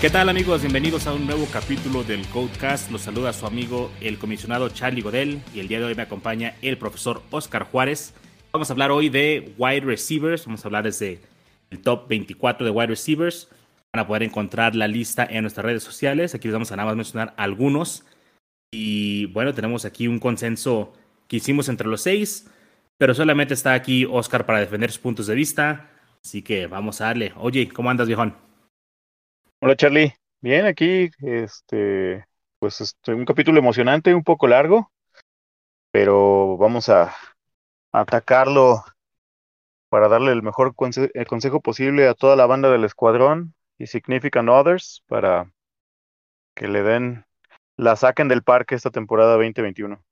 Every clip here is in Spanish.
¿Qué tal amigos? Bienvenidos a un nuevo capítulo del Codecast. Los saluda su amigo el comisionado Charlie Godel y el día de hoy me acompaña el profesor Oscar Juárez. Vamos a hablar hoy de wide receivers, vamos a hablar desde el top 24 de wide receivers. Van a poder encontrar la lista en nuestras redes sociales. Aquí les vamos a nada más mencionar algunos. Y bueno, tenemos aquí un consenso que hicimos entre los seis, pero solamente está aquí Oscar para defender sus puntos de vista. Así que vamos a darle. Oye, ¿cómo andas, viejón? Hola Charlie, bien aquí, este, pues este, un capítulo emocionante, un poco largo, pero vamos a, atacarlo para darle el mejor consejo posible a toda la banda del escuadrón y Significant Others para que le den, la saquen del parque esta temporada 2021.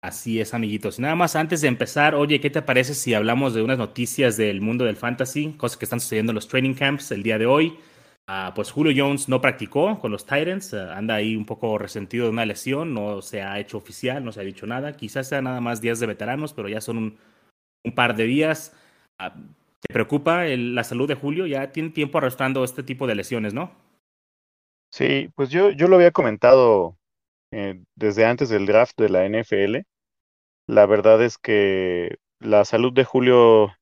Así es, amiguitos. Nada más antes de empezar, oye, ¿qué te parece si hablamos de unas noticias del mundo del fantasy, cosas que están sucediendo en los training camps el día de hoy? Ah, pues Julio Jones no practicó con los Titans, ah, anda ahí un poco resentido de una lesión, no se ha hecho oficial, no se ha dicho nada. Quizás sea nada más días de veteranos, pero ya son un, par de días. Ah, ¿Te preocupa la salud de Julio? Ya tiene tiempo arrastrando este tipo de lesiones, ¿no? Sí, pues yo, yo lo había comentado eh, desde antes del draft de la NFL. La verdad es que la salud de Julio,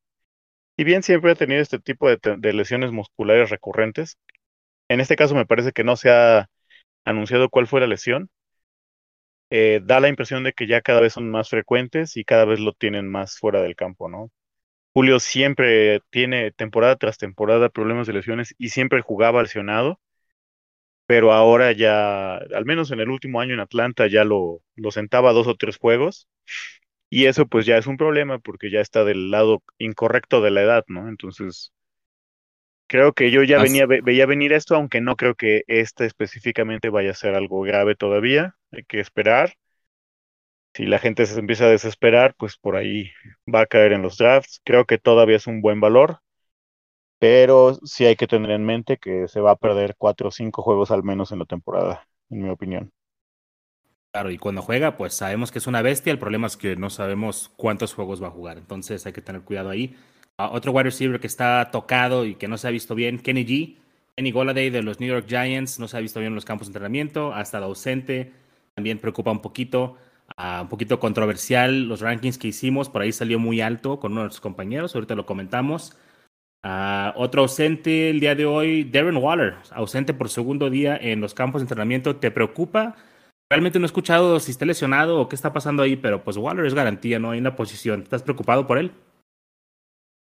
y bien siempre ha tenido este tipo de lesiones musculares recurrentes, en este caso me parece que no se ha anunciado cuál fue la lesión. Eh, da la impresión de que ya cada vez son más frecuentes y cada vez lo tienen más fuera del campo, ¿no? Julio siempre tiene temporada tras temporada problemas de lesiones y siempre jugaba lesionado, pero ahora ya, al menos en el último año en Atlanta, ya lo, lo sentaba dos o tres juegos y eso pues ya es un problema porque ya está del lado incorrecto de la edad, ¿no? Entonces, Creo que yo ya venía, veía venir esto, aunque no creo que este específicamente vaya a ser algo grave todavía. Hay que esperar. Si la gente se empieza a desesperar, pues por ahí va a caer en los drafts. Creo que todavía es un buen valor, pero sí hay que tener en mente que se va a perder cuatro o cinco juegos al menos en la temporada, en mi opinión. Claro, y cuando juega, pues sabemos que es una bestia. El problema es que no sabemos cuántos juegos va a jugar. Entonces hay que tener cuidado ahí otro wide receiver que está tocado y que no se ha visto bien, Kenny G. Kenny Goladay de los New York Giants no se ha visto bien en los campos de entrenamiento, ha estado ausente, también preocupa un poquito, ah, un poquito controversial los rankings que hicimos, por ahí salió muy alto con uno de sus compañeros, ahorita lo comentamos. Ah, otro ausente el día de hoy, Darren Waller, ausente por segundo día en los campos de entrenamiento. ¿Te preocupa? Realmente no he escuchado si está lesionado o qué está pasando ahí, pero pues Waller es garantía, ¿no? Hay una posición. ¿Estás preocupado por él?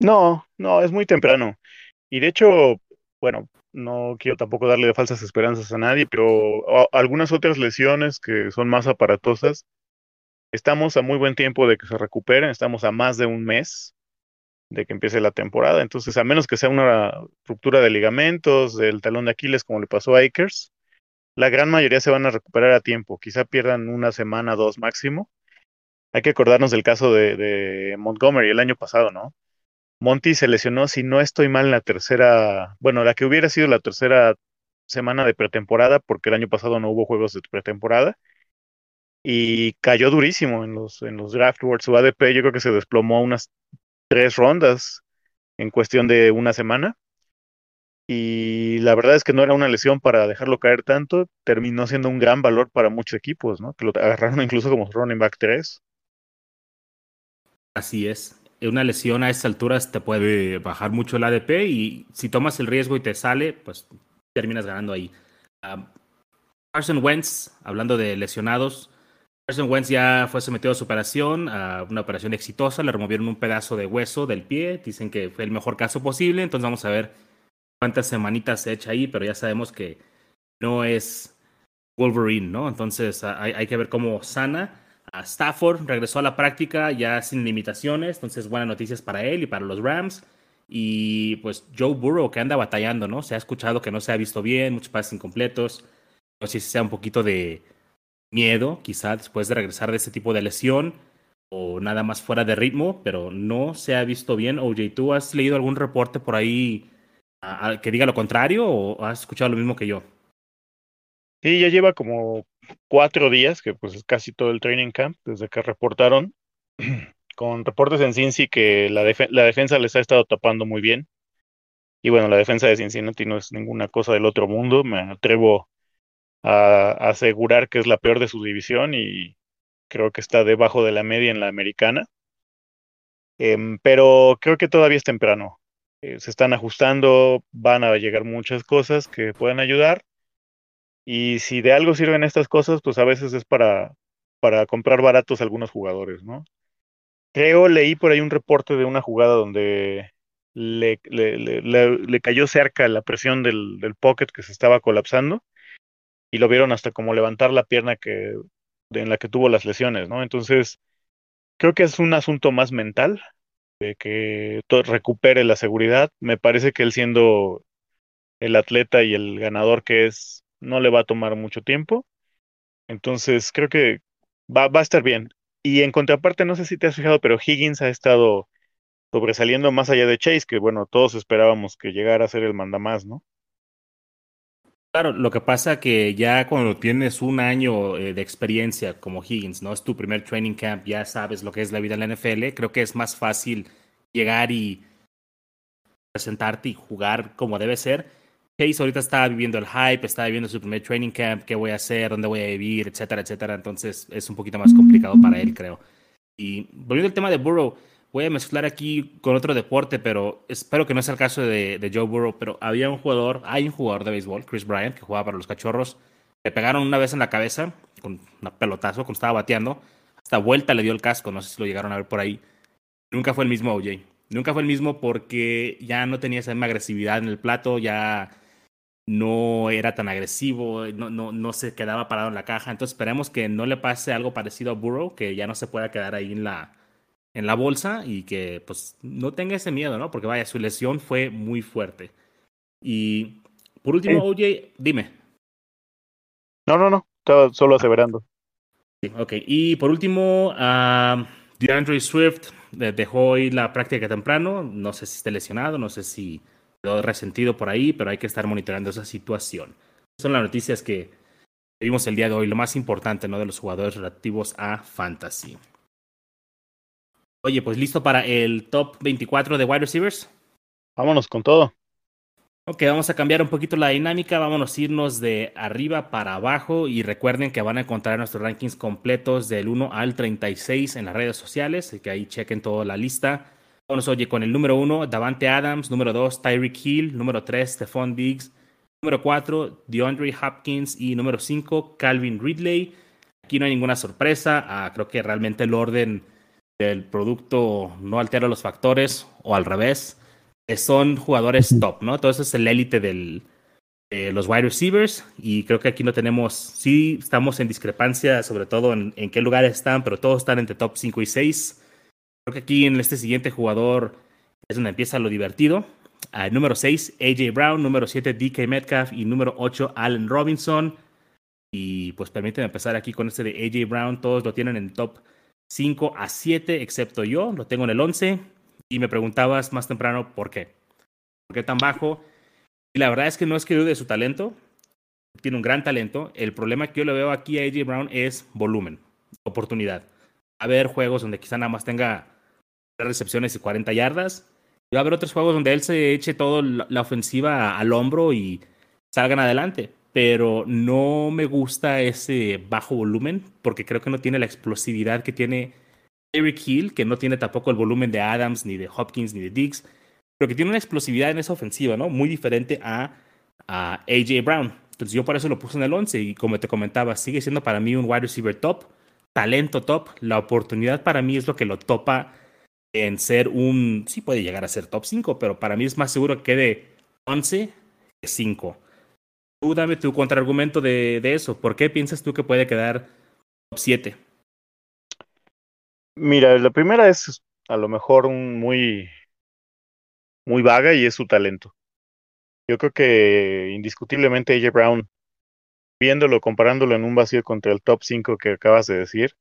No, no, es muy temprano. Y de hecho, bueno, no quiero tampoco darle falsas esperanzas a nadie, pero algunas otras lesiones que son más aparatosas, estamos a muy buen tiempo de que se recuperen, estamos a más de un mes de que empiece la temporada, entonces a menos que sea una ruptura de ligamentos, del talón de Aquiles como le pasó a Akers, la gran mayoría se van a recuperar a tiempo, quizá pierdan una semana, dos máximo. Hay que acordarnos del caso de, de Montgomery el año pasado, ¿no? Monty se lesionó, si no estoy mal, en la tercera, bueno, la que hubiera sido la tercera semana de pretemporada, porque el año pasado no hubo juegos de pretemporada, y cayó durísimo en los, en los draft boards. Su ADP yo creo que se desplomó unas tres rondas en cuestión de una semana. Y la verdad es que no era una lesión para dejarlo caer tanto, terminó siendo un gran valor para muchos equipos, ¿no? Que lo agarraron incluso como running back 3. Así es una lesión a estas alturas te puede bajar mucho el ADP y si tomas el riesgo y te sale, pues terminas ganando ahí. Carson Wentz, hablando de lesionados, Carson Wentz ya fue sometido a su operación, a una operación exitosa, le removieron un pedazo de hueso del pie, dicen que fue el mejor caso posible, entonces vamos a ver cuántas semanitas se echa ahí, pero ya sabemos que no es Wolverine, ¿no? Entonces hay, hay que ver cómo sana Stafford, regresó a la práctica ya sin limitaciones, entonces buenas noticias para él y para los Rams. Y pues Joe Burrow que anda batallando, ¿no? Se ha escuchado que no se ha visto bien, muchos pases incompletos. No sé si sea un poquito de miedo, quizá después de regresar de ese tipo de lesión o nada más fuera de ritmo, pero no se ha visto bien. OJ, ¿tú has leído algún reporte por ahí que diga lo contrario o has escuchado lo mismo que yo? Sí, ya lleva como cuatro días, que pues es casi todo el training camp, desde que reportaron, con reportes en Cincy que la, defensa les ha estado tapando muy bien. Y bueno, la defensa de Cincinnati no es ninguna cosa del otro mundo. Me atrevo a, asegurar que es la peor de su división y creo que está debajo de la media en la americana. Em, pero creo que todavía es temprano. Eh, se están ajustando, van a llegar muchas cosas que pueden ayudar. Y si de algo sirven estas cosas, pues a veces es para, para comprar baratos algunos jugadores, ¿no? Creo, leí por ahí un reporte de una jugada donde le, le, cayó cerca la presión del, del, pocket que se estaba colapsando y lo vieron hasta como levantar la pierna que, en la que tuvo las lesiones, ¿no? Entonces, creo que es un asunto más mental, de que recupere la seguridad. Me parece que él siendo el atleta y el ganador que es, no le va a tomar mucho tiempo. Entonces, creo que va, va a estar bien. Y en contraparte, no sé si te has fijado, pero Higgins ha estado sobresaliendo más allá de Chase, que bueno, todos esperábamos que llegara a ser el mandamás, ¿no? Claro, lo que pasa que ya cuando tienes un año eh, de experiencia como Higgins, ¿no? Es tu primer training camp, ya sabes lo que es la vida en la NFL, creo que es más fácil llegar y presentarte y jugar como debe ser. Ahorita está viviendo el hype, está viviendo su primer training camp, qué voy a hacer, dónde voy a vivir, etcétera, etcétera. Entonces es un poquito más complicado para él, creo. Y volviendo al tema de Burrow, voy a mezclar aquí con otro deporte, pero espero que no sea el caso de, Joe Burrow, pero había un jugador, hay un jugador de béisbol, Chris Bryant, que jugaba para los cachorros, le pegaron una vez en la cabeza con un pelotazo cuando estaba bateando, hasta vuelta le dio el casco, no sé si lo llegaron a ver por ahí. Nunca fue el mismo OJ. Nunca fue el mismo porque ya no tenía esa misma agresividad en el plato, ya no era tan agresivo, no, no, no se quedaba parado en la caja. Entonces esperemos que no le pase algo parecido a Burrow, que ya no se pueda quedar ahí en la, en la bolsa y que pues no tenga ese miedo, ¿no? Porque vaya, su lesión fue muy fuerte. Y por último, OJ, dime. No, no, no, estaba solo aseverando. Sí, ok, y por último, uh, DeAndre Swift dejó ir la práctica temprano, no sé si está lesionado, no sé si quedó resentido por ahí, pero hay que estar monitoreando esa situación. Son las noticias que vimos el día de hoy, lo más importante, ¿no? De los jugadores relativos a Fantasy. Oye, pues listo para el top 24 de wide receivers. Vámonos con todo. Ok, vamos a cambiar un poquito la dinámica, vámonos a irnos de arriba para abajo y recuerden que van a encontrar nuestros rankings completos del 1 al 36 en las redes sociales, que ahí chequen toda la lista. Vámonos, oye, con el número 1, Davante Adams, número 2, Tyreek Hill, número 3, Stephon Diggs, número 4, DeAndre Hopkins y número 5, Calvin Ridley. Aquí no hay ninguna sorpresa, ah, creo que realmente el orden el producto no altera los factores o al revés. Eh, son jugadores top, ¿no? Entonces es el élite de los wide receivers y creo que aquí no tenemos, sí estamos en discrepancia sobre todo en, qué lugares están, pero todos están entre top 5 y 6. Que aquí en este siguiente jugador es donde empieza lo divertido. Uh, número 6, AJ Brown, número 7, DK Metcalf y número 8, Allen Robinson. Y pues permíteme empezar aquí con este de AJ Brown, todos lo tienen en top 5 a 7, excepto yo, lo tengo en el 11. Y me preguntabas más temprano por qué. ¿Por qué tan bajo? Y la verdad es que no es que dude de su talento. Tiene un gran talento. El problema que yo le veo aquí a AJ Brown es volumen, oportunidad. A ver juegos donde quizá nada más tenga recepciones y 40 yardas. Y va a haber otros juegos donde él se eche toda la ofensiva al hombro y salgan adelante pero no me gusta ese bajo volumen porque creo que no tiene la explosividad que tiene Eric Hill, que no tiene tampoco el volumen de Adams, ni de Hopkins, ni de Diggs, pero que tiene una explosividad en esa ofensiva, ¿no? Muy diferente a, a AJ Brown. Entonces yo por eso lo puse en el 11 y como te comentaba, sigue siendo para mí un wide receiver top, talento top, la oportunidad para mí es lo que lo topa en ser un, sí puede llegar a ser top 5, pero para mí es más seguro que de 11 que 5. Tú dame tu contraargumento de, de eso. ¿Por qué piensas tú que puede quedar top 7? Mira, la primera es a lo mejor un muy, muy vaga y es su talento. Yo creo que indiscutiblemente AJ Brown, viéndolo, comparándolo en un vacío contra el top 5 que acabas de decir,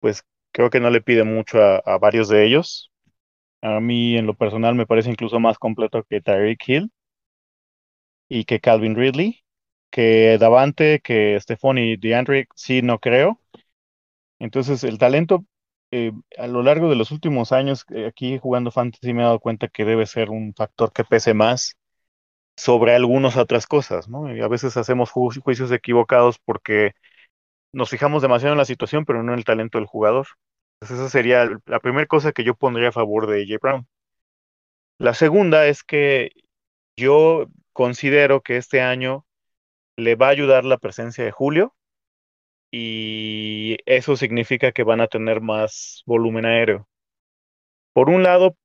pues creo que no le pide mucho a, varios de ellos. A mí, en lo personal, me parece incluso más completo que Tyreek Hill y que Calvin Ridley, que Davante, que Stephon y DeAndre, sí, no creo. Entonces, el talento eh, a lo largo de los últimos años, eh, aquí jugando Fantasy me he dado cuenta que debe ser un factor que pese más sobre algunas otras cosas, ¿no? Y a veces hacemos juicios equivocados porque nos fijamos demasiado en la situación, pero no en el talento del jugador. Esa sería la primera cosa que yo pondría a favor de AJ Brown. La segunda es que yo considero que este año le va a ayudar la presencia de Julio y eso significa que van a tener más volumen aéreo. Por un lado,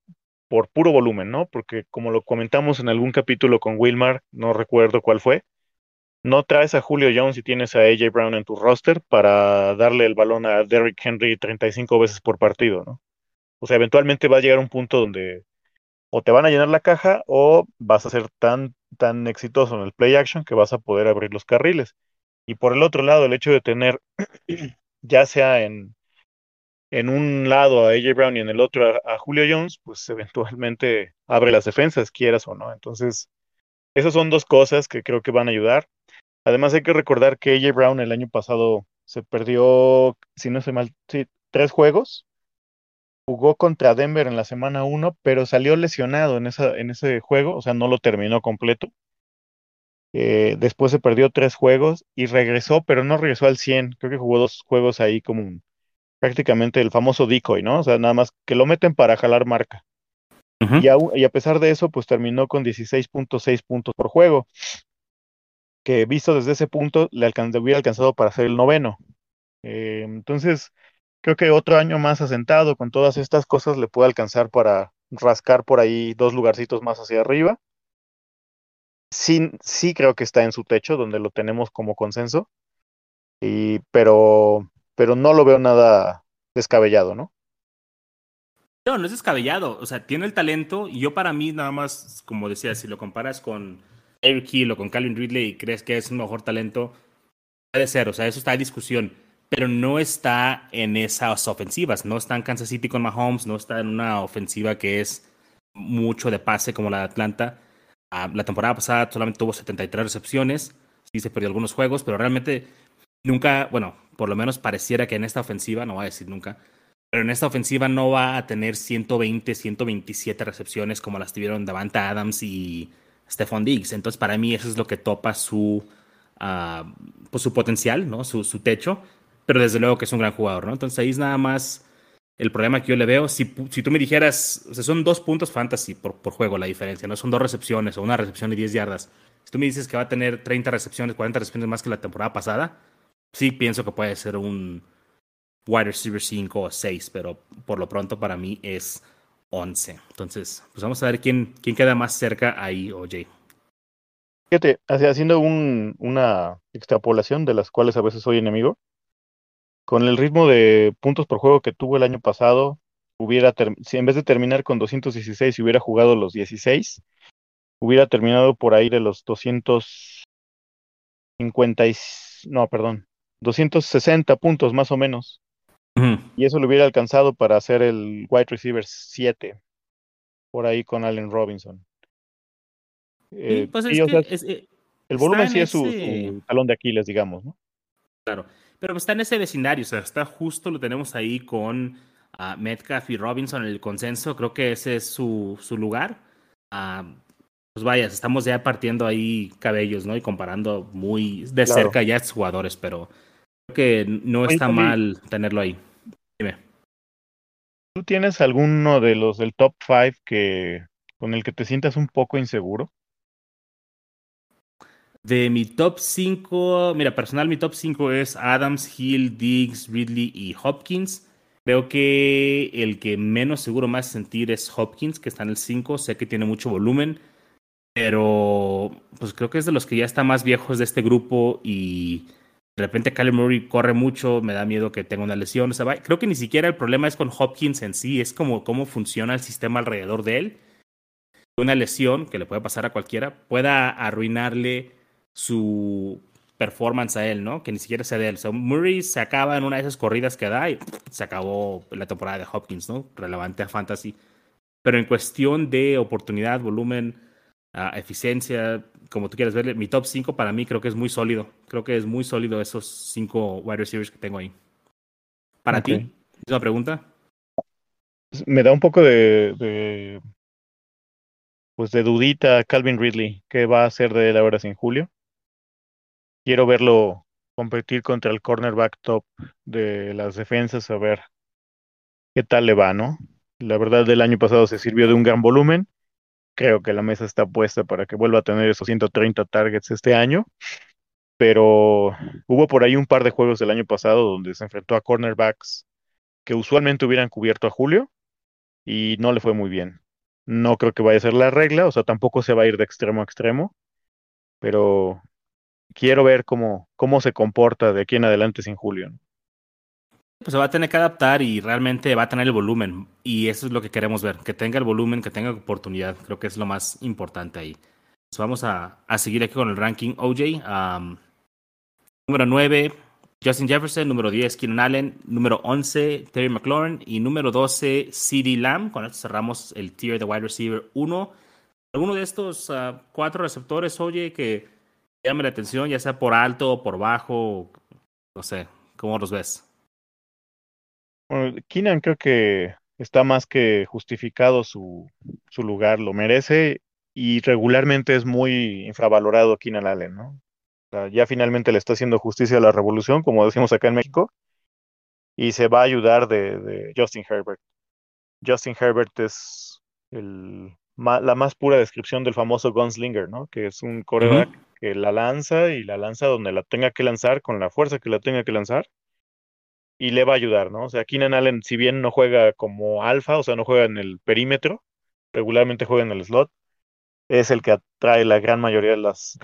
por puro volumen, ¿no? Porque como lo comentamos en algún capítulo con Wilmar, no recuerdo cuál fue, no traes a Julio Jones y tienes a AJ Brown en tu roster para darle el balón a Derrick Henry 35 veces por partido, ¿no? O sea, eventualmente va a llegar un punto donde o te van a llenar la caja o vas a ser tan, tan exitoso en el play action que vas a poder abrir los carriles. Y por el otro lado, el hecho de tener, ya sea en, en un lado a AJ Brown y en el otro a, Julio Jones, pues eventualmente abre las defensas, quieras o no. Entonces, esas son dos cosas que creo que van a ayudar. Además, hay que recordar que AJ Brown el año pasado se perdió, si no sé mal, sí, tres juegos. Jugó contra Denver en la semana 1, pero salió lesionado en, esa, en ese juego, o sea, no lo terminó completo. Eh, después se perdió tres juegos y regresó, pero no regresó al 100. Creo que jugó dos juegos ahí como prácticamente el famoso decoy, ¿no? O sea, nada más que lo meten para jalar marca. Y, a, pesar de eso, pues terminó con 16.6 puntos por juego, que visto desde ese punto le hubiera alcanzado para ser el noveno. Eh, entonces, creo que otro año más asentado con todas estas cosas le puede alcanzar para rascar por ahí dos lugarcitos más hacia arriba sí, sí creo que está en su techo, donde lo tenemos como consenso, y, pero, pero no lo veo nada descabellado, ¿no? No, no es descabellado, o sea, tiene el talento, y yo para mí nada más, como decía, si lo comparas con Eric Hill o con Calvin Ridley y crees que es un mejor talento, puede ser, o sea, eso está en discusión, pero no está en esas ofensivas, no está en Kansas City con Mahomes, no está en una ofensiva que es mucho de pase como la de Atlanta. Ah, la temporada pasada solamente tuvo 73 recepciones, sí se perdió algunos juegos, pero realmente nunca, bueno, por lo menos pareciera que en esta ofensiva, no voy a decir nunca, pero en esta ofensiva no va a tener 120, 127 recepciones como las tuvieron Davante Adams y Stephon Diggs. Entonces, para mí eso es lo que topa su, uh, pues, su potencial, ¿no? Su, su techo, pero desde luego que es un gran jugador, ¿no? Entonces ahí es nada más el problema que yo le veo, si, si tú me dijeras, o sea, son dos puntos fantasy por, por, juego la diferencia, no son dos recepciones o una recepción y 10 yardas. Si tú me dices que va a tener 30 recepciones, 40 recepciones más que la temporada pasada, sí pienso que puede ser un wide receiver 5 o 6, pero por lo pronto para mí es 11. Entonces, pues vamos a ver quién, quién queda más cerca ahí, OJ. Fíjate, haciendo un, una extrapolación de las cuales a veces soy enemigo, con el ritmo de puntos por juego que tuvo el año pasado, hubiera si en vez de terminar con 216 y hubiera jugado los 16, hubiera terminado por ahí de los 250, no, perdón, 260 puntos más o menos. Y eso lo hubiera alcanzado para hacer el wide receiver 7, por ahí con Allen Robinson. el volumen sí es su, su, talón de Aquiles, digamos, ¿no? Claro. Pero está en ese vecindario, o sea, está justo, lo tenemos ahí con uh, Metcalf y Robinson el consenso. Creo que ese es su, su lugar. Uh, pues vaya, estamos ya partiendo ahí cabellos, ¿no? Y comparando muy de cerca ya a estos jugadores, pero creo que no está mal tenerlo ahí. Dime. ¿Tú tienes alguno de los del top 5 que con el que te sientas un poco inseguro? De mi top 5, mira, personal, mi top 5 es Adams, Hill, Diggs, Ridley y Hopkins. Creo que el que menos seguro más sentir es Hopkins, que está en el 5. Sé que tiene mucho volumen, pero pues creo que es de los que ya está más viejos de este grupo y de repente Kyler Murray corre mucho, me da miedo que tenga una lesión. O creo que ni siquiera el problema es con Hopkins en sí, es como cómo funciona el sistema alrededor de él. Una lesión que le puede pasar a cualquiera pueda arruinarle su performance a él, ¿no? Que ni siquiera sea de él. Murray se acaba en una de esas corridas que da y se acabó la temporada de Hopkins, ¿no? Relevante a Fantasy. Pero en cuestión de oportunidad, volumen, uh, eficiencia, como tú quieras ver, mi top 5 para mí creo que es muy sólido. Creo que es muy sólido esos 5 wide receivers que tengo ahí. Para ti, ¿es una pregunta? me da un poco de, de, pues de dudita Calvin Ridley, ¿qué va a hacer de él ahora sin Julio? Quiero verlo competir contra el cornerback top de las defensas, a ver qué tal le va, ¿no? La verdad, del año pasado se sirvió de un gran volumen. Creo que la mesa está puesta para que vuelva a tener esos 130 targets este año. Pero hubo por ahí un par de juegos del año pasado donde se enfrentó a cornerbacks que usualmente hubieran cubierto a Julio y no le fue muy bien. No creo que vaya a ser la regla, o sea, tampoco se va a ir de extremo a extremo, pero quiero ver cómo, cómo se comporta de aquí en adelante sin Julio. Pues se va a tener que adaptar y realmente va a tener el volumen. Y eso es lo que queremos ver, que tenga el volumen, que tenga oportunidad. Creo que es lo más importante ahí. Pues vamos a, a, seguir aquí con el ranking OJ. número 9, Justin Jefferson. Número 10, Keenan Allen. Número 11, Terry McLaurin. Y número 12, CD Lamb. Con esto cerramos el tier de wide receiver 1. Alguno de estos uh, cuatro receptores, oye, que llame la atención, ya sea por alto por bajo, no sé, ¿cómo los ves? Bueno, Keenan creo que está más que justificado su, su lugar, lo merece y regularmente es muy infravalorado Keenan Allen, ¿no? O sea, ya finalmente le está haciendo justicia a la revolución, como decimos acá en México, y se va a ayudar de, de Justin Herbert. Justin Herbert es el, la más pura descripción del famoso gunslinger, ¿no? Que es un coreback uh -huh. que la lanza y la lanza donde la tenga que lanzar, con la fuerza que la tenga que lanzar y le va a ayudar, ¿no? O sea, Keenan Allen, si bien no juega como alfa, o sea, no juega en el perímetro, regularmente juega en el slot, es el que atrae la gran mayoría de las,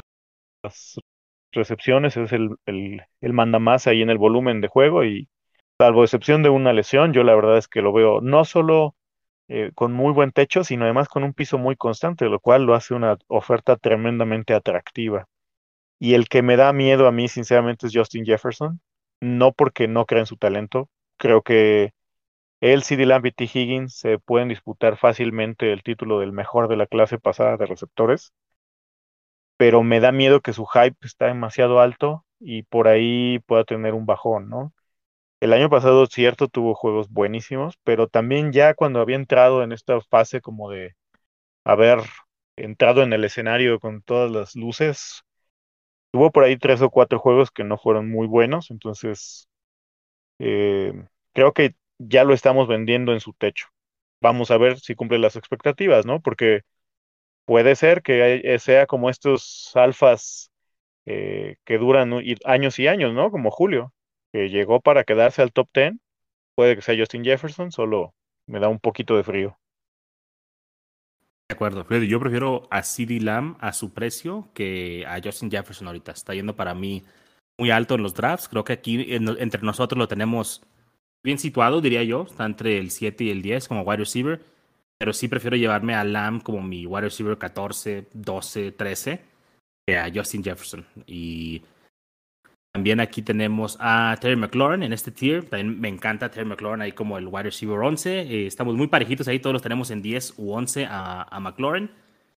recepciones, es el, el, el manda más ahí en el volumen de juego y salvo excepción de una lesión, yo la verdad es que lo veo no solo eh, con muy buen techo, sino además con un piso muy constante, lo cual lo hace una oferta tremendamente atractiva. Y el que me da miedo a mí, sinceramente, es Justin Jefferson no porque no crea en su talento, creo que él, CD Lamb y T. Higgins se pueden disputar fácilmente el título del mejor de la clase pasada de receptores, pero me da miedo que su hype está demasiado alto y por ahí pueda tener un bajón, ¿no? El año pasado, cierto, tuvo juegos buenísimos, pero también ya cuando había entrado en esta fase como de haber entrado en el escenario con todas las luces, Tuvo por ahí tres o cuatro juegos que no fueron muy buenos, entonces eh, creo que ya lo estamos vendiendo en su techo. Vamos a ver si cumple las expectativas, ¿no? Porque puede ser que sea como estos alfas eh, que duran años y años, ¿no? Como Julio, que llegó para quedarse al top ten. Puede que sea Justin Jefferson, solo me da un poquito de frío. De acuerdo. Yo prefiero a CD Lamb a su precio que a Justin Jefferson ahorita. Está yendo para mí muy alto en los drafts. Creo que aquí en, entre nosotros lo tenemos bien situado, diría yo. Está entre el 7 y el 10 como wide receiver. Pero sí prefiero llevarme a Lamb como mi wide receiver 14, 12, 13 que a Justin Jefferson. Y también aquí tenemos a Terry McLaurin en este tier. También me encanta Terry McLaurin ahí como el wide receiver 11. Eh, estamos muy parejitos ahí, todos los tenemos en 10 u 11 a, a, McLaurin.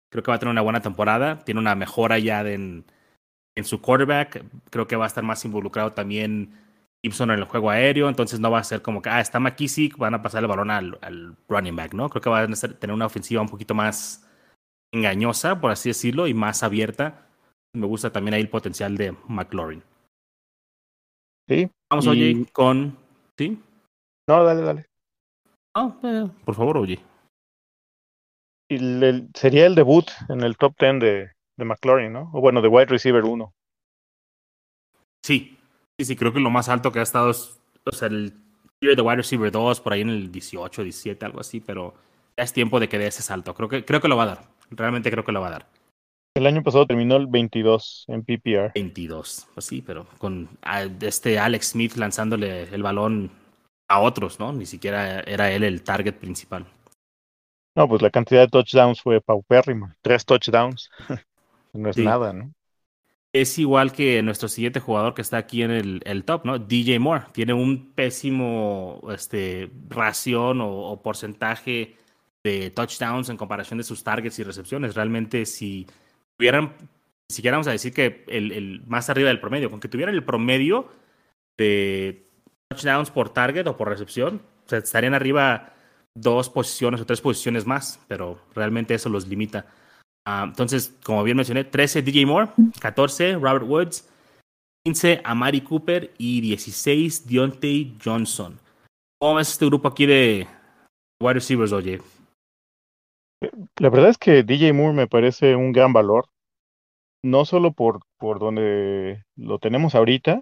Creo que va a tener una buena temporada. Tiene una mejora ya en, en, su quarterback. Creo que va a estar más involucrado también Gibson en el juego aéreo. Entonces no va a ser como que, ah, está McKissick, van a pasar el balón al, al running back, ¿no? Creo que va a tener una ofensiva un poquito más engañosa, por así decirlo, y más abierta. Me gusta también ahí el potencial de McLaurin. Sí. Vamos, y... oye, con. ¿Sí? No, dale, dale. No, eh, por favor, oye. El, sería el debut en el top 10 de, de McLaurin, ¿no? O bueno, de wide receiver 1. Sí, sí, sí, creo que lo más alto que ha estado es, o sea, el tier de wide receiver 2, por ahí en el 18, 17, algo así, pero ya es tiempo de que dé ese salto. Creo que, creo que lo va a dar. Realmente creo que lo va a dar. El año pasado terminó el 22 en PPR. 22, pues sí, pero con este Alex Smith lanzándole el balón a otros, ¿no? Ni siquiera era él el target principal. No, pues la cantidad de touchdowns fue paupérrima. Tres touchdowns. no es sí. nada, ¿no? Es igual que nuestro siguiente jugador que está aquí en el, el top, ¿no? DJ Moore. Tiene un pésimo este, ración o, o porcentaje de touchdowns en comparación de sus targets y recepciones. Realmente, si tuvieran, ni siquiera vamos a decir que el, más arriba del promedio, con que tuvieran el promedio de touchdowns por target o por recepción, estarían arriba dos posiciones o tres posiciones más, pero realmente eso los limita. Ah, entonces, como bien mencioné, 13 DJ Moore, 14 Robert Woods, 15 Amari Cooper y 16 Deontay Johnson. ¿Cómo ves este grupo aquí de wide receivers, oye? La verdad es que DJ Moore me parece un gran valor, no solo por, por donde lo tenemos ahorita,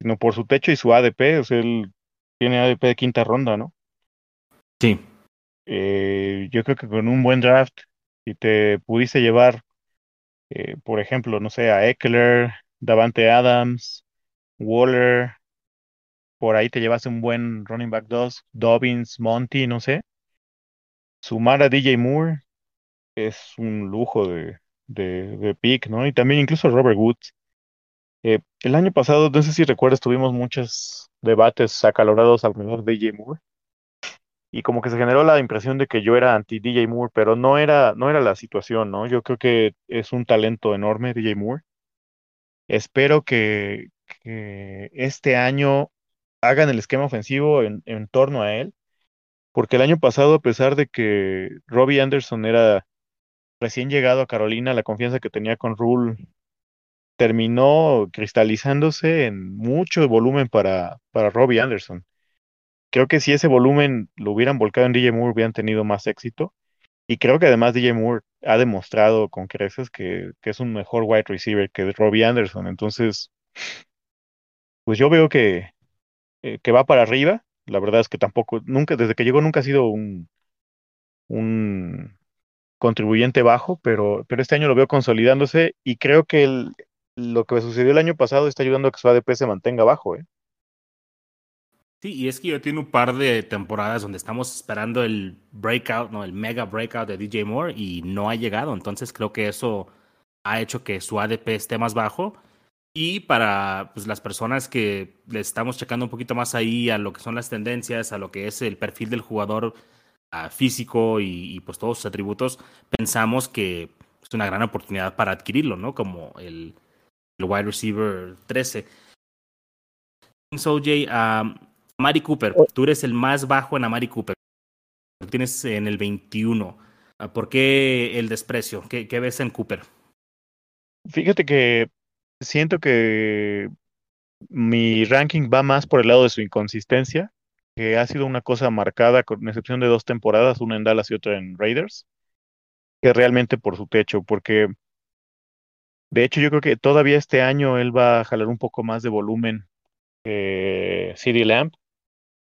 sino por su techo y su ADP. O sea, él tiene ADP de quinta ronda, ¿no? Sí. Eh, yo creo que con un buen draft, si te pudiste llevar, eh, por ejemplo, no sé, a Eckler, Davante Adams, Waller, por ahí te llevas un buen running back 2, Dobbins, Monty, no sé. Sumar a DJ Moore es un lujo de, de, pick, ¿no? Y también incluso Robert Woods. Eh, el año pasado, no sé si recuerdas, tuvimos muchos debates acalorados alrededor de DJ Moore. Y como que se generó la impresión de que yo era anti DJ Moore, pero no era, no era la situación, ¿no? Yo creo que es un talento enorme DJ Moore. Espero que, que este año hagan el esquema ofensivo en, en torno a él, porque el año pasado, a pesar de que Robbie Anderson era recién llegado a Carolina, la confianza que tenía con Rule terminó cristalizándose en mucho volumen para, para Robbie Anderson. Creo que si ese volumen lo hubieran volcado en DJ Moore, hubieran tenido más éxito. Y creo que además DJ Moore ha demostrado con creces que, que es un mejor wide receiver que Robbie Anderson. Entonces, pues yo veo que, eh, que va para arriba. La verdad es que tampoco, nunca, desde que llegó nunca ha sido un, un contribuyente bajo, pero, pero este año lo veo consolidándose y creo que el, lo que sucedió el año pasado está ayudando a que su ADP se mantenga bajo, ¿eh? Sí, y es que ya tiene un par de temporadas donde estamos esperando el breakout, no, el mega breakout de DJ Moore y no ha llegado. Entonces creo que eso ha hecho que su ADP esté más bajo. Y para pues, las personas que le estamos checando un poquito más ahí a lo que son las tendencias, a lo que es el perfil del jugador físico y, y, pues todos sus atributos, pensamos que es una gran oportunidad para adquirirlo, ¿no? Como el, el wide receiver 13. So, Jay, um, Amari Cooper, tú eres el más bajo en Amari Cooper. Tú tienes en el 21. ¿Por qué el desprecio? ¿Qué, qué ves en Cooper? Fíjate que siento que mi ranking va más por el lado de su inconsistencia, que ha sido una cosa marcada, con excepción de dos temporadas, una en Dallas y otra en Raiders, que realmente por su techo, porque de hecho yo creo que todavía este año él va a jalar un poco más de volumen que CD Lamp,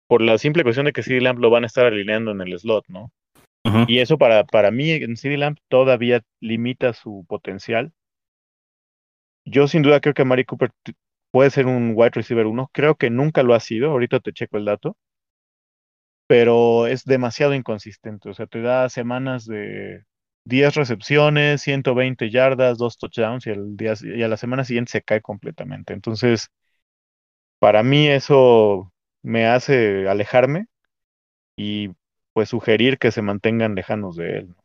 por la simple cuestión de que CD Lamp lo van a estar alineando en el slot, ¿no? Uh -huh. Y eso para, para mí en CD Lamp todavía limita su potencial. Yo sin duda creo que Mari Cooper puede ser un wide receiver 1. Creo que nunca lo ha sido. Ahorita te checo el dato. Pero es demasiado inconsistente. O sea, te da semanas de 10 recepciones, 120 yardas, 2 touchdowns y, el día, y a la semana siguiente se cae completamente. Entonces, para mí eso me hace alejarme y pues sugerir que se mantengan lejanos de él.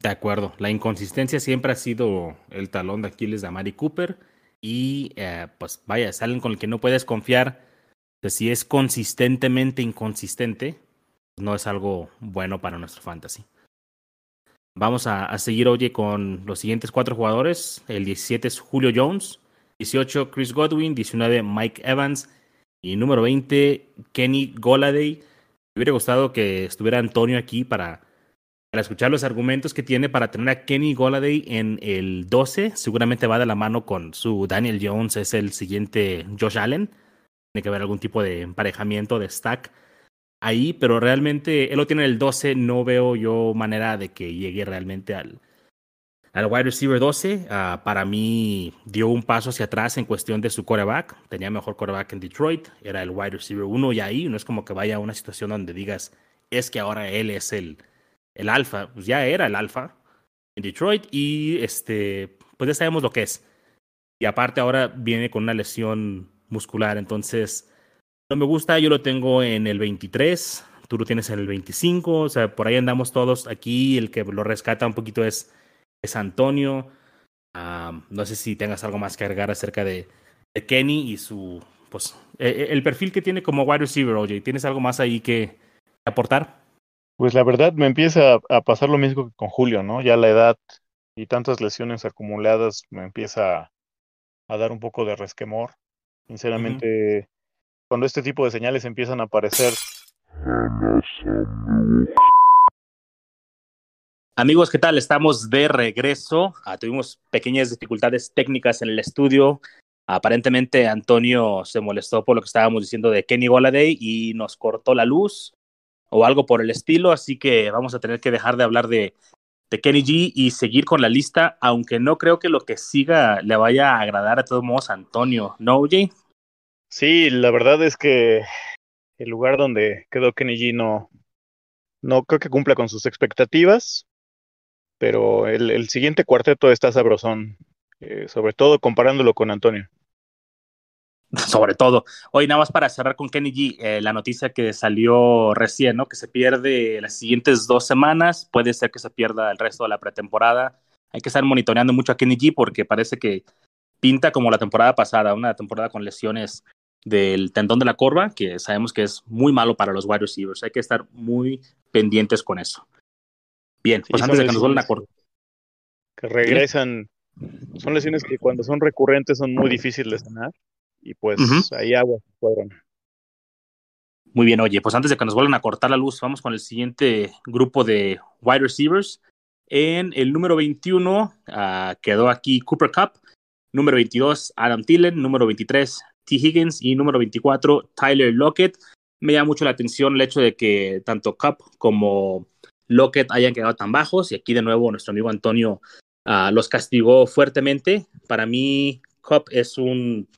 De acuerdo, la inconsistencia siempre ha sido el talón de Aquiles de Amari Cooper y eh, pues vaya, salen con el que no puedes confiar. Si es consistentemente inconsistente, no es algo bueno para nuestro fantasy. Vamos a, a seguir, oye, con los siguientes cuatro jugadores. El 17 es Julio Jones, 18 Chris Godwin, 19 Mike Evans y número 20 Kenny Goladay. Me hubiera gustado que estuviera Antonio aquí para para escuchar los argumentos que tiene para tener a Kenny Goladay en el 12. Seguramente va de la mano con su Daniel Jones, es el siguiente Josh Allen. Tiene que haber algún tipo de emparejamiento de stack ahí, pero realmente él lo tiene en el 12. No veo yo manera de que llegue realmente al, al wide receiver 12. Uh, para mí dio un paso hacia atrás en cuestión de su quarterback. Tenía mejor quarterback en Detroit, era el wide receiver 1 y ahí no es como que vaya a una situación donde digas, es que ahora él es el el alfa, pues ya era el alfa en Detroit y este, pues ya sabemos lo que es. Y aparte ahora viene con una lesión muscular, entonces no me gusta, yo lo tengo en el 23, tú lo tienes en el 25, o sea, por ahí andamos todos aquí, el que lo rescata un poquito es, es Antonio. No sé si tengas algo más que agregar acerca de, Kenny y su, pues, el, el perfil que tiene como wide receiver, oye, ¿tienes algo más ahí que, aportar? Pues la verdad me empieza a pasar lo mismo que con Julio, ¿no? Ya la edad y tantas lesiones acumuladas me empieza a dar un poco de resquemor. Sinceramente, cuando este tipo de señales empiezan a aparecer. Amigos, ¿qué tal? Estamos de regreso. Ah, tuvimos pequeñas dificultades técnicas en el estudio. Aparentemente Antonio se molestó por lo que estábamos diciendo de Kenny Goladay y nos cortó la luz o algo por el estilo, así que vamos a tener que dejar de hablar de, de Kenny G y seguir con la lista, aunque no creo que lo que siga le vaya a agradar a todos modos a Antonio, ¿no, Jay? Sí, la verdad es que el lugar donde quedó Kenny G no, no creo que cumpla con sus expectativas, pero el, el siguiente cuarteto está sabrosón, eh, sobre todo comparándolo con Antonio. Sobre todo. Hoy nada más para cerrar con Kenny G, eh, la noticia que salió recién, ¿no? Que se pierde las siguientes dos semanas, puede ser que se pierda el resto de la pretemporada. Hay que estar monitoreando mucho a Kenny G porque parece que pinta como la temporada pasada, una temporada con lesiones del tendón de la corva, que sabemos que es muy malo para los wide receivers. Hay que estar muy pendientes con eso. Bien, pues antes de que nos vuelvan a cortar. Que regresan, son lesiones que cuando son recurrentes son muy difíciles de sanar y pues ahí agua fueron. Muy bien, oye, pues antes de que nos vuelvan a cortar la luz, vamos con el siguiente grupo de wide receivers. En el número 21 ah, quedó aquí Cooper Cup, número 22 Adam Thielen, número 23 T. Higgins y número 24 Tyler Lockett. Me llama mucho la atención el hecho de que tanto Cup como Lockett hayan quedado tan bajos y aquí de nuevo nuestro amigo Antonio ah, los castigó fuertemente. Para mí, Cup es un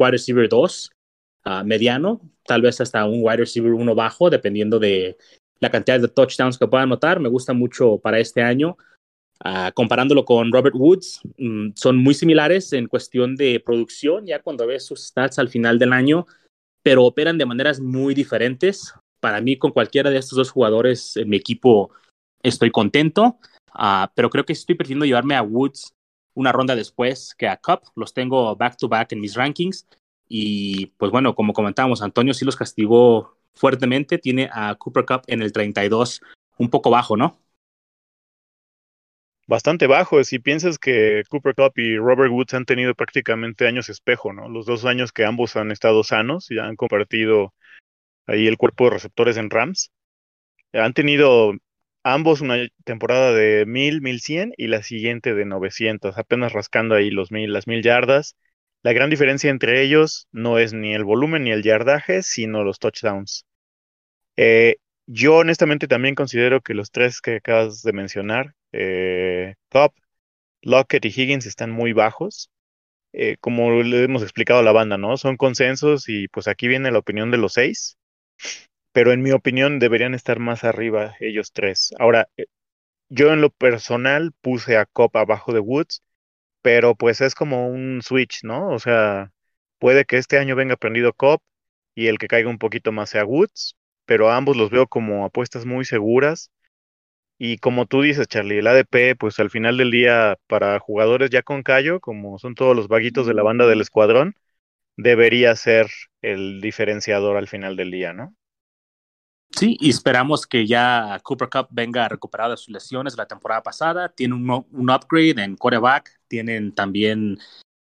wide receiver 2, ah, mediano, tal vez hasta un wide receiver 1 bajo, dependiendo de la cantidad de touchdowns que pueda anotar. Me gusta mucho para este año. Uh, comparándolo con Robert Woods, um, son muy similares en cuestión de producción, ya cuando ves sus stats al final del año, pero operan de maneras muy diferentes. Para mí, con cualquiera de estos dos jugadores en mi equipo, estoy contento, uh, pero creo que estoy prefiriendo llevarme a Woods una ronda después que a Cup. Los tengo back to back en mis rankings. Y pues bueno, como comentábamos, Antonio sí los castigó fuertemente. Tiene a Cooper Cup en el 32, un poco bajo, ¿no? Bastante bajo. Si piensas que Cooper Cup y Robert Woods han tenido prácticamente años espejo, ¿no? Los dos años que ambos han estado sanos y han compartido ahí el cuerpo de receptores en Rams. Han tenido ambos una temporada de 1000, 1100 y la siguiente de 900, apenas rascando ahí los mil, las mil yardas. La gran diferencia entre ellos no es ni el volumen ni el yardaje, sino los touchdowns. Eh, yo honestamente también considero que los tres que acabas de mencionar, eh, Top, Lockett y Higgins, están muy bajos. Eh, como le hemos explicado a la banda, ¿no? Son consensos y pues aquí viene la opinión de los seis pero en mi opinión deberían estar más arriba ellos tres. Ahora, eh, yo en lo personal puse a Cop abajo de Woods, pero pues es como un switch, ¿no? O sea, puede que este año venga prendido Cop y el que caiga un poquito más sea Woods, pero ambos los veo como apuestas muy seguras. Y como tú dices, Charlie, el ADP, pues al final del día, para jugadores ya con callo, como son todos los vaguitos de la banda del escuadrón, debería ser el diferenciador al final del día, ¿no? Sí, y esperamos que ya Cooper Cup venga recuperado de sus lesiones la temporada pasada. Tiene un, un upgrade en quarterback. Tienen también,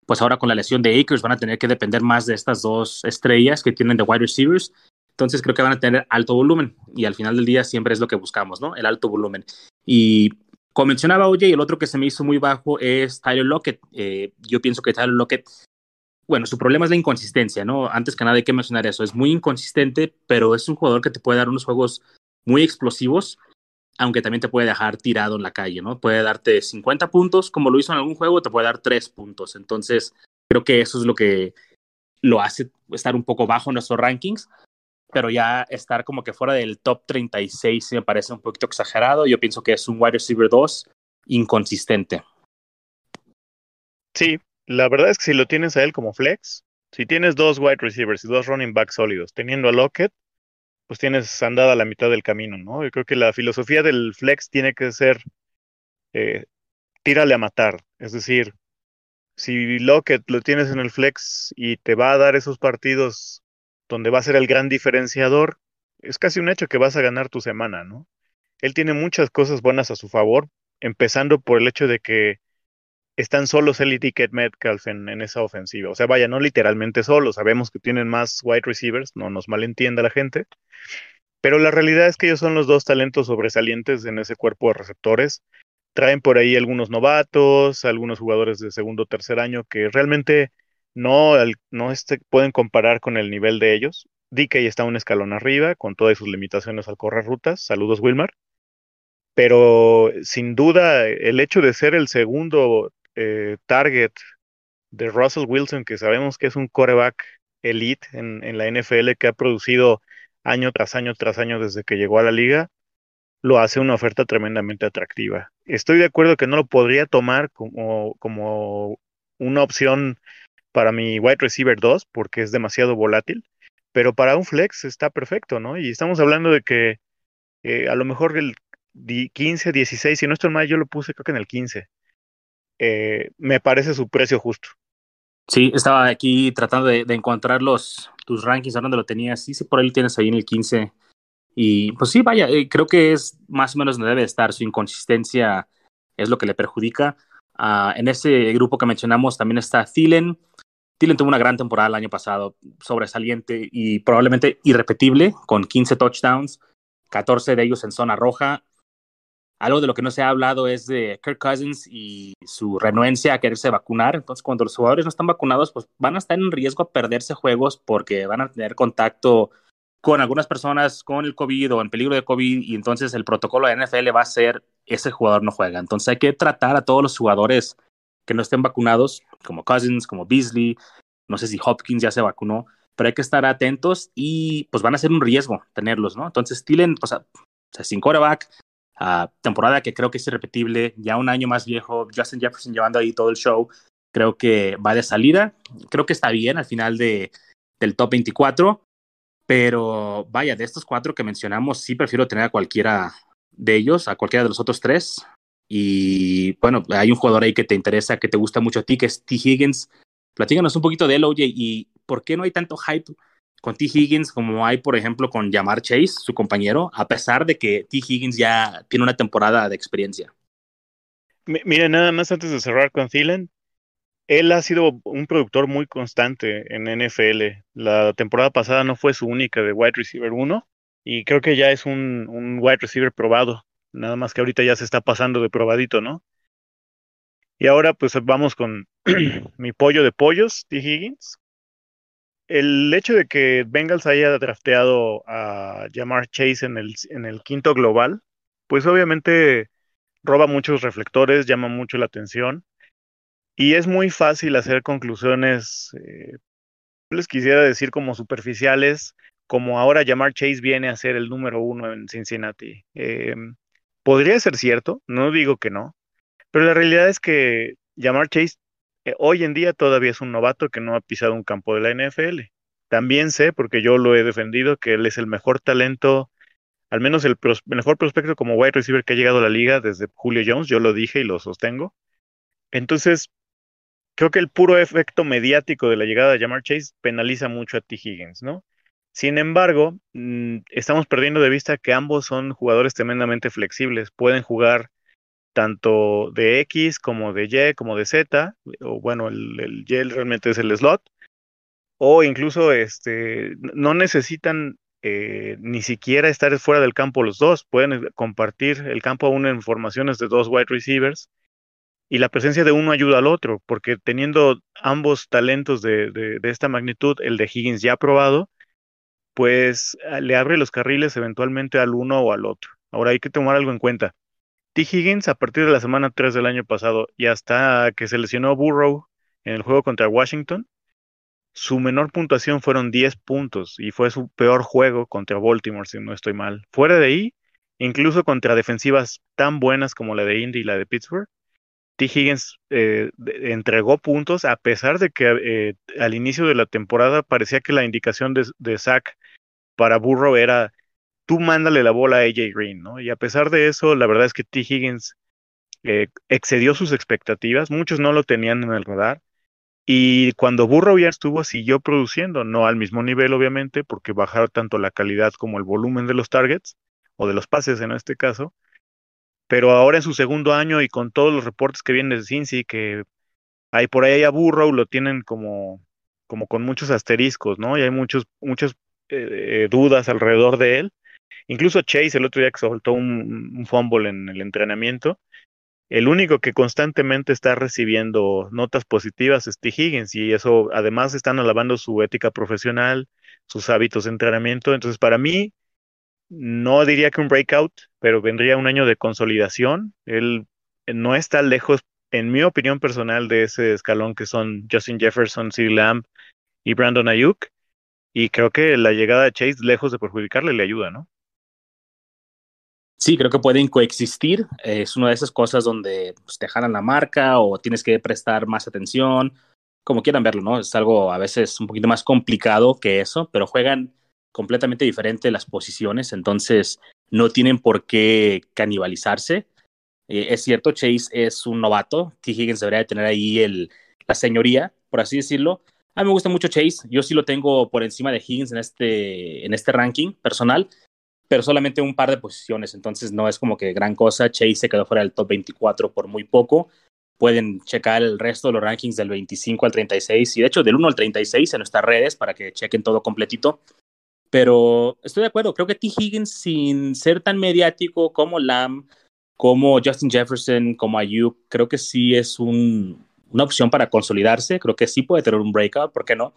pues ahora con la lesión de Akers, van a tener que depender más de estas dos estrellas que tienen de wide receivers. Entonces creo que van a tener alto volumen y al final del día siempre es lo que buscamos, ¿no? El alto volumen. Y como mencionaba Oye, el otro que se me hizo muy bajo es Tyler Lockett. Eh, yo pienso que Tyler Lockett bueno, su problema es la inconsistencia, ¿no? Antes que nada hay que mencionar eso. Es muy inconsistente, pero es un jugador que te puede dar unos juegos muy explosivos, aunque también te puede dejar tirado en la calle, ¿no? Puede darte 50 puntos, como lo hizo en algún juego, te puede dar 3 puntos. Entonces, creo que eso es lo que lo hace estar un poco bajo en nuestros rankings, pero ya estar como que fuera del top 36 me parece un poquito exagerado. Yo pienso que es un wide receiver 2 inconsistente. Sí, la verdad es que si lo tienes a él como flex, si tienes dos wide receivers y dos running backs sólidos, teniendo a Lockett, pues tienes andada la mitad del camino, ¿no? Yo creo que la filosofía del flex tiene que ser eh, tírale a matar. Es decir, si Lockett lo tienes en el flex y te va a dar esos partidos donde va a ser el gran diferenciador, es casi un hecho que vas a ganar tu semana, ¿no? Él tiene muchas cosas buenas a su favor, empezando por el hecho de que están solos él y Ticket Metcalf en, esa ofensiva. O sea, vaya, no literalmente solos, sabemos que tienen más wide receivers, no nos malentienda la gente, pero la realidad es que ellos son los dos talentos sobresalientes en ese cuerpo de receptores. Traen por ahí algunos novatos, algunos jugadores de segundo o tercer año que realmente no, no este, pueden comparar con el nivel de ellos. DK está un escalón arriba, con todas sus limitaciones al correr rutas. Saludos, Wilmar. Pero sin duda, el hecho de ser el segundo eh, target de Russell Wilson, que sabemos que es un coreback elite en, la NFL, que ha producido año tras año tras año desde que llegó a la liga, lo hace una oferta tremendamente atractiva. Estoy de acuerdo que no lo podría tomar como, como una opción para mi wide receiver 2 porque es demasiado volátil, pero para un flex está perfecto, ¿no? Y estamos hablando de que eh, a lo mejor el 15, 16, si no estoy mal, yo lo puse creo que en el 15. Eh, me parece su precio justo. Sí, estaba aquí tratando de, encontrar los, tus rankings, a dónde lo tenías. Sí, sí, por ahí lo tienes ahí en el 15. Y pues sí, vaya, eh, creo que es más o menos donde debe estar. Su inconsistencia es lo que le perjudica. Uh, en ese grupo que mencionamos también está Thielen, Dylan tuvo una gran temporada el año pasado, sobresaliente y probablemente irrepetible, con 15 touchdowns, 14 de ellos en zona roja. Algo de lo que no se ha hablado es de Kirk Cousins y su renuencia a quererse vacunar. Entonces, cuando los jugadores no están vacunados, pues van a estar en riesgo a perderse juegos porque van a tener contacto con algunas personas con el COVID o en peligro de COVID y entonces el protocolo de NFL va a ser ese jugador no juega. Entonces hay que tratar a todos los jugadores que no estén vacunados, como Cousins, como Beasley, no sé si Hopkins ya se vacunó, pero hay que estar atentos y pues van a ser un riesgo tenerlos, ¿no? Entonces, Thielen, o sea, sin quarterback, temporada que creo que es irrepetible, ya un año más viejo, Justin Jefferson llevando ahí todo el show, creo que va de salida, creo que está bien al final de, del top 24, pero vaya, de estos cuatro que mencionamos, sí prefiero tener a cualquiera de ellos, a cualquiera de los otros tres, y bueno, hay un jugador ahí que te interesa, que te gusta mucho a ti, que es T. Higgins. Platícanos un poquito de él, OJ, y por qué no hay tanto hype con T. Higgins como hay, por ejemplo, con Jamar Chase, su compañero, a pesar de que T. Higgins ya tiene una temporada de experiencia. Mira, nada más antes de cerrar con Thielen, él ha sido un productor muy constante en NFL. La temporada pasada no fue su única de wide receiver 1 y creo que ya es un, un wide receiver probado. Nada más que ahorita ya se está pasando de probadito, ¿no? Y ahora pues vamos con mi pollo de pollos, T. Higgins. El hecho de que Bengals haya drafteado a Jamar Chase en el, en el quinto global, pues obviamente roba muchos reflectores, llama mucho la atención. Y es muy fácil hacer conclusiones, eh, les quisiera decir como superficiales, como ahora Jamar Chase viene a ser el número uno en Cincinnati. Eh, Podría ser cierto, no digo que no, pero la realidad es que Jamar Chase eh, hoy en día todavía es un novato que no ha pisado un campo de la NFL. También sé, porque yo lo he defendido, que él es el mejor talento, al menos el mejor prospecto como wide receiver que ha llegado a la liga desde Julio Jones, yo lo dije y lo sostengo. Entonces, creo que el puro efecto mediático de la llegada de Jamar Chase penaliza mucho a T. Higgins, ¿no? Sin embargo, mm, estamos perdiendo de vista que ambos son jugadores tremendamente flexibles. Pueden jugar tanto de X como de Y como de Z, o bueno, el, Y realmente es el slot, o incluso este, no necesitan eh, ni siquiera estar fuera del campo los dos, pueden eh, compartir el campo aún en formaciones de dos wide receivers y la presencia de uno ayuda al otro, porque teniendo ambos talentos de, de esta magnitud, el de Higgins ya probado, pues ah, le abre los carriles eventualmente al uno o al otro. Ahora hay que tomar algo en cuenta. T. Higgins a partir de la semana 3 del año pasado y hasta que se lesionó Burrow en el juego contra Washington, su menor puntuación fueron 10 puntos y fue su peor juego contra Baltimore, si no estoy mal. Fuera de ahí, incluso contra defensivas tan buenas como la de Indy y la de Pittsburgh, T. Higgins eh, entregó puntos a pesar de que eh, al inicio de la temporada parecía que la indicación de, de Zach para Burrow era tú mándale la bola a AJ Green, ¿no? Y a pesar de eso, la verdad es que T. Higgins eh, excedió sus expectativas, muchos no lo tenían en el radar. Y cuando Burrow ya estuvo, siguió produciendo, no al mismo nivel, obviamente, porque bajaron tanto la calidad como el volumen de los targets, o de los pases en este caso. Pero ahora en su segundo año y con todos los reportes que vienen de Cincy, que hay por ahí a Burrow, lo tienen como, como con muchos asteriscos, ¿no? Y hay muchos, muchas eh, dudas alrededor de él. Incluso Chase el otro día que soltó un, fumble en el entrenamiento, el único que constantemente está recibiendo notas positivas es T. Higgins y eso además están alabando su ética profesional, sus hábitos de entrenamiento. Entonces, para mí, no diría que un breakout, pero vendría un año de consolidación. Él no está lejos, en mi opinión personal, de ese escalón que son Justin Jefferson, C. Lamb y Brandon Ayuk. Y creo que la llegada de Chase, lejos de perjudicarle, le ayuda, ¿no? Sí, creo que pueden coexistir. Es una de esas cosas donde pues, te jalan la marca o tienes que prestar más atención, como quieran verlo, ¿no? Es algo a veces un poquito más complicado que eso, pero juegan completamente diferente las posiciones, entonces no tienen por qué canibalizarse. Eh, es cierto, Chase es un novato, T. Higgins debería de tener ahí el, la señoría, por así decirlo. A mí me gusta mucho Chase, yo sí lo tengo por encima de Higgins en este, en este ranking personal, pero solamente un par de posiciones, entonces no es como que gran cosa. Chase se quedó fuera del top 24 por muy poco. Pueden checar el resto de los rankings del 25 al 36 y de hecho del 1 al 36 en nuestras redes para que chequen todo completito. Pero estoy de acuerdo, creo que T. Higgins sin ser tan mediático como Lamb, como Justin Jefferson, como Ayuk, creo que sí es un, una opción para consolidarse, creo que sí puede tener un breakout, ¿por qué no?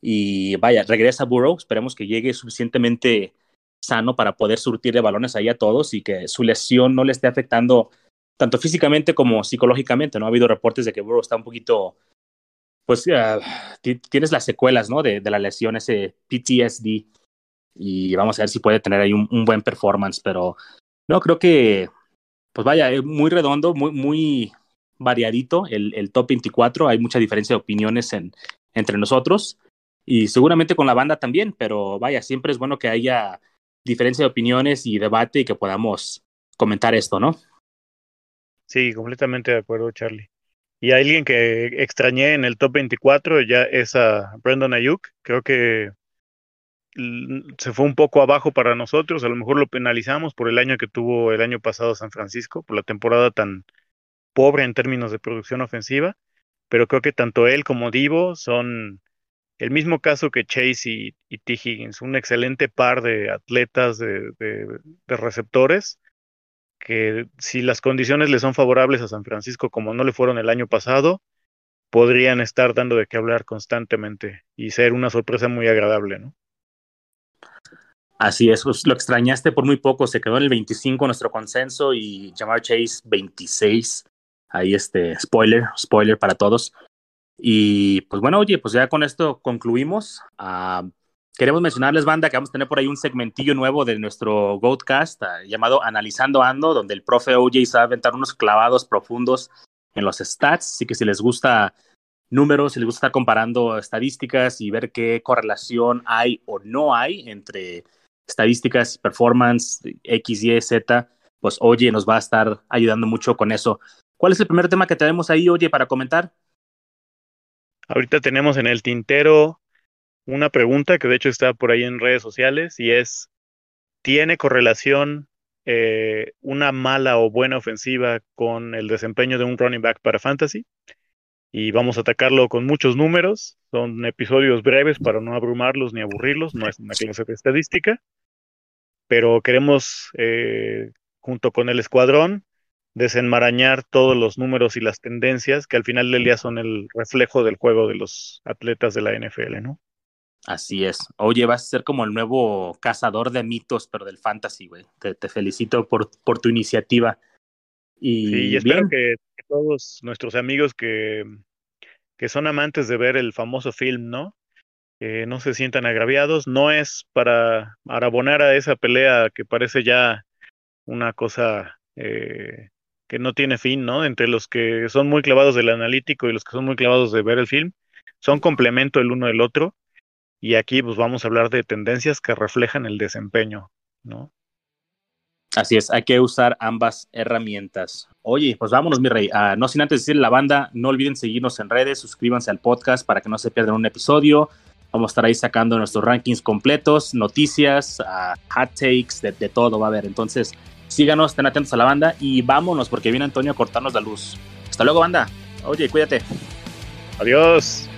Y vaya, regresa Burrow, esperemos que llegue suficientemente sano para poder surtir de balones ahí a todos y que su lesión no le esté afectando tanto físicamente como psicológicamente, ¿no? Ha habido reportes de que Burrow está un poquito, pues uh, tienes las secuelas, ¿no? De, la lesión, ese PTSD, y vamos a ver si puede tener ahí un, buen performance, pero no, creo que, pues vaya, es muy redondo, muy, muy variadito el, el top 24, hay mucha diferencia de opiniones en, entre nosotros, y seguramente con la banda también, pero vaya, siempre es bueno que haya diferencia de opiniones y debate y que podamos comentar esto, ¿no? Sí, completamente de acuerdo, Charlie. Y alguien que extrañé en el top 24 ya es a Brandon Ayuk. Creo que se fue un poco abajo para nosotros. A lo mejor lo penalizamos por el año que tuvo el año pasado San Francisco, por la temporada tan pobre en términos de producción ofensiva. Pero creo que tanto él como Divo son el mismo caso que Chase y, T. Higgins, un excelente par de atletas, de, receptores, que si las condiciones le son favorables a San Francisco como no le fueron el año pasado, podrían estar dando de qué hablar constantemente y ser una sorpresa muy agradable, ¿no? Así es, pues, lo extrañaste por muy poco, se quedó en el 25 nuestro consenso y Jamar Chase 26. Ahí este, spoiler, spoiler para todos. Y pues bueno, oye, pues ya con esto concluimos. Uh, queremos mencionarles, banda, que vamos a tener por ahí un segmentillo nuevo de nuestro Goatcast uh, llamado Analizando Ando, donde el profe OJ se va a aventar unos clavados profundos en los stats. Así que si les gusta números, si les gusta estar comparando estadísticas y ver qué correlación hay o no hay entre estadísticas, performance, X, Y, Z, pues oye, nos va a estar ayudando mucho con eso. ¿Cuál es el primer tema que tenemos ahí, oye, para comentar? Ahorita tenemos en el tintero una pregunta que de hecho está por ahí en redes sociales y es, ¿tiene correlación eh, una mala o buena ofensiva con el desempeño de un running back para fantasy? Y vamos a atacarlo con muchos números. Son episodios breves para no abrumarlos ni aburrirlos. No es una clase de estadística. Pero queremos, eh, junto con el escuadrón, desenmarañar todos los números y las tendencias que al final del día son el reflejo del juego de los atletas de la NFL, ¿no? Así es. Oye, vas a ser como el nuevo cazador de mitos, pero del fantasy, güey. Te, te, felicito por, por tu iniciativa. Y, sí, y espero que, que, todos nuestros amigos que, que son amantes de ver el famoso film, ¿no? Eh, no se sientan agraviados. No es para, para abonar a esa pelea que parece ya una cosa eh, que no tiene fin, ¿no? Entre los que son muy clavados del analítico y los que son muy clavados de ver el film, son complemento el uno del otro. Y aquí pues vamos a hablar de tendencias que reflejan el desempeño, ¿no? Así es, hay que usar ambas herramientas. Oye, pues vámonos, mi rey. Uh, no sin antes decirle a la banda, no olviden seguirnos en redes, suscríbanse al podcast para que no se pierdan un episodio. Vamos a estar ahí sacando nuestros rankings completos, noticias, uh, hot takes, de, todo va a haber. Entonces, síganos, estén atentos a la banda y vámonos porque viene Antonio a cortarnos la luz. Hasta luego, banda. Oye, cuídate. Adiós.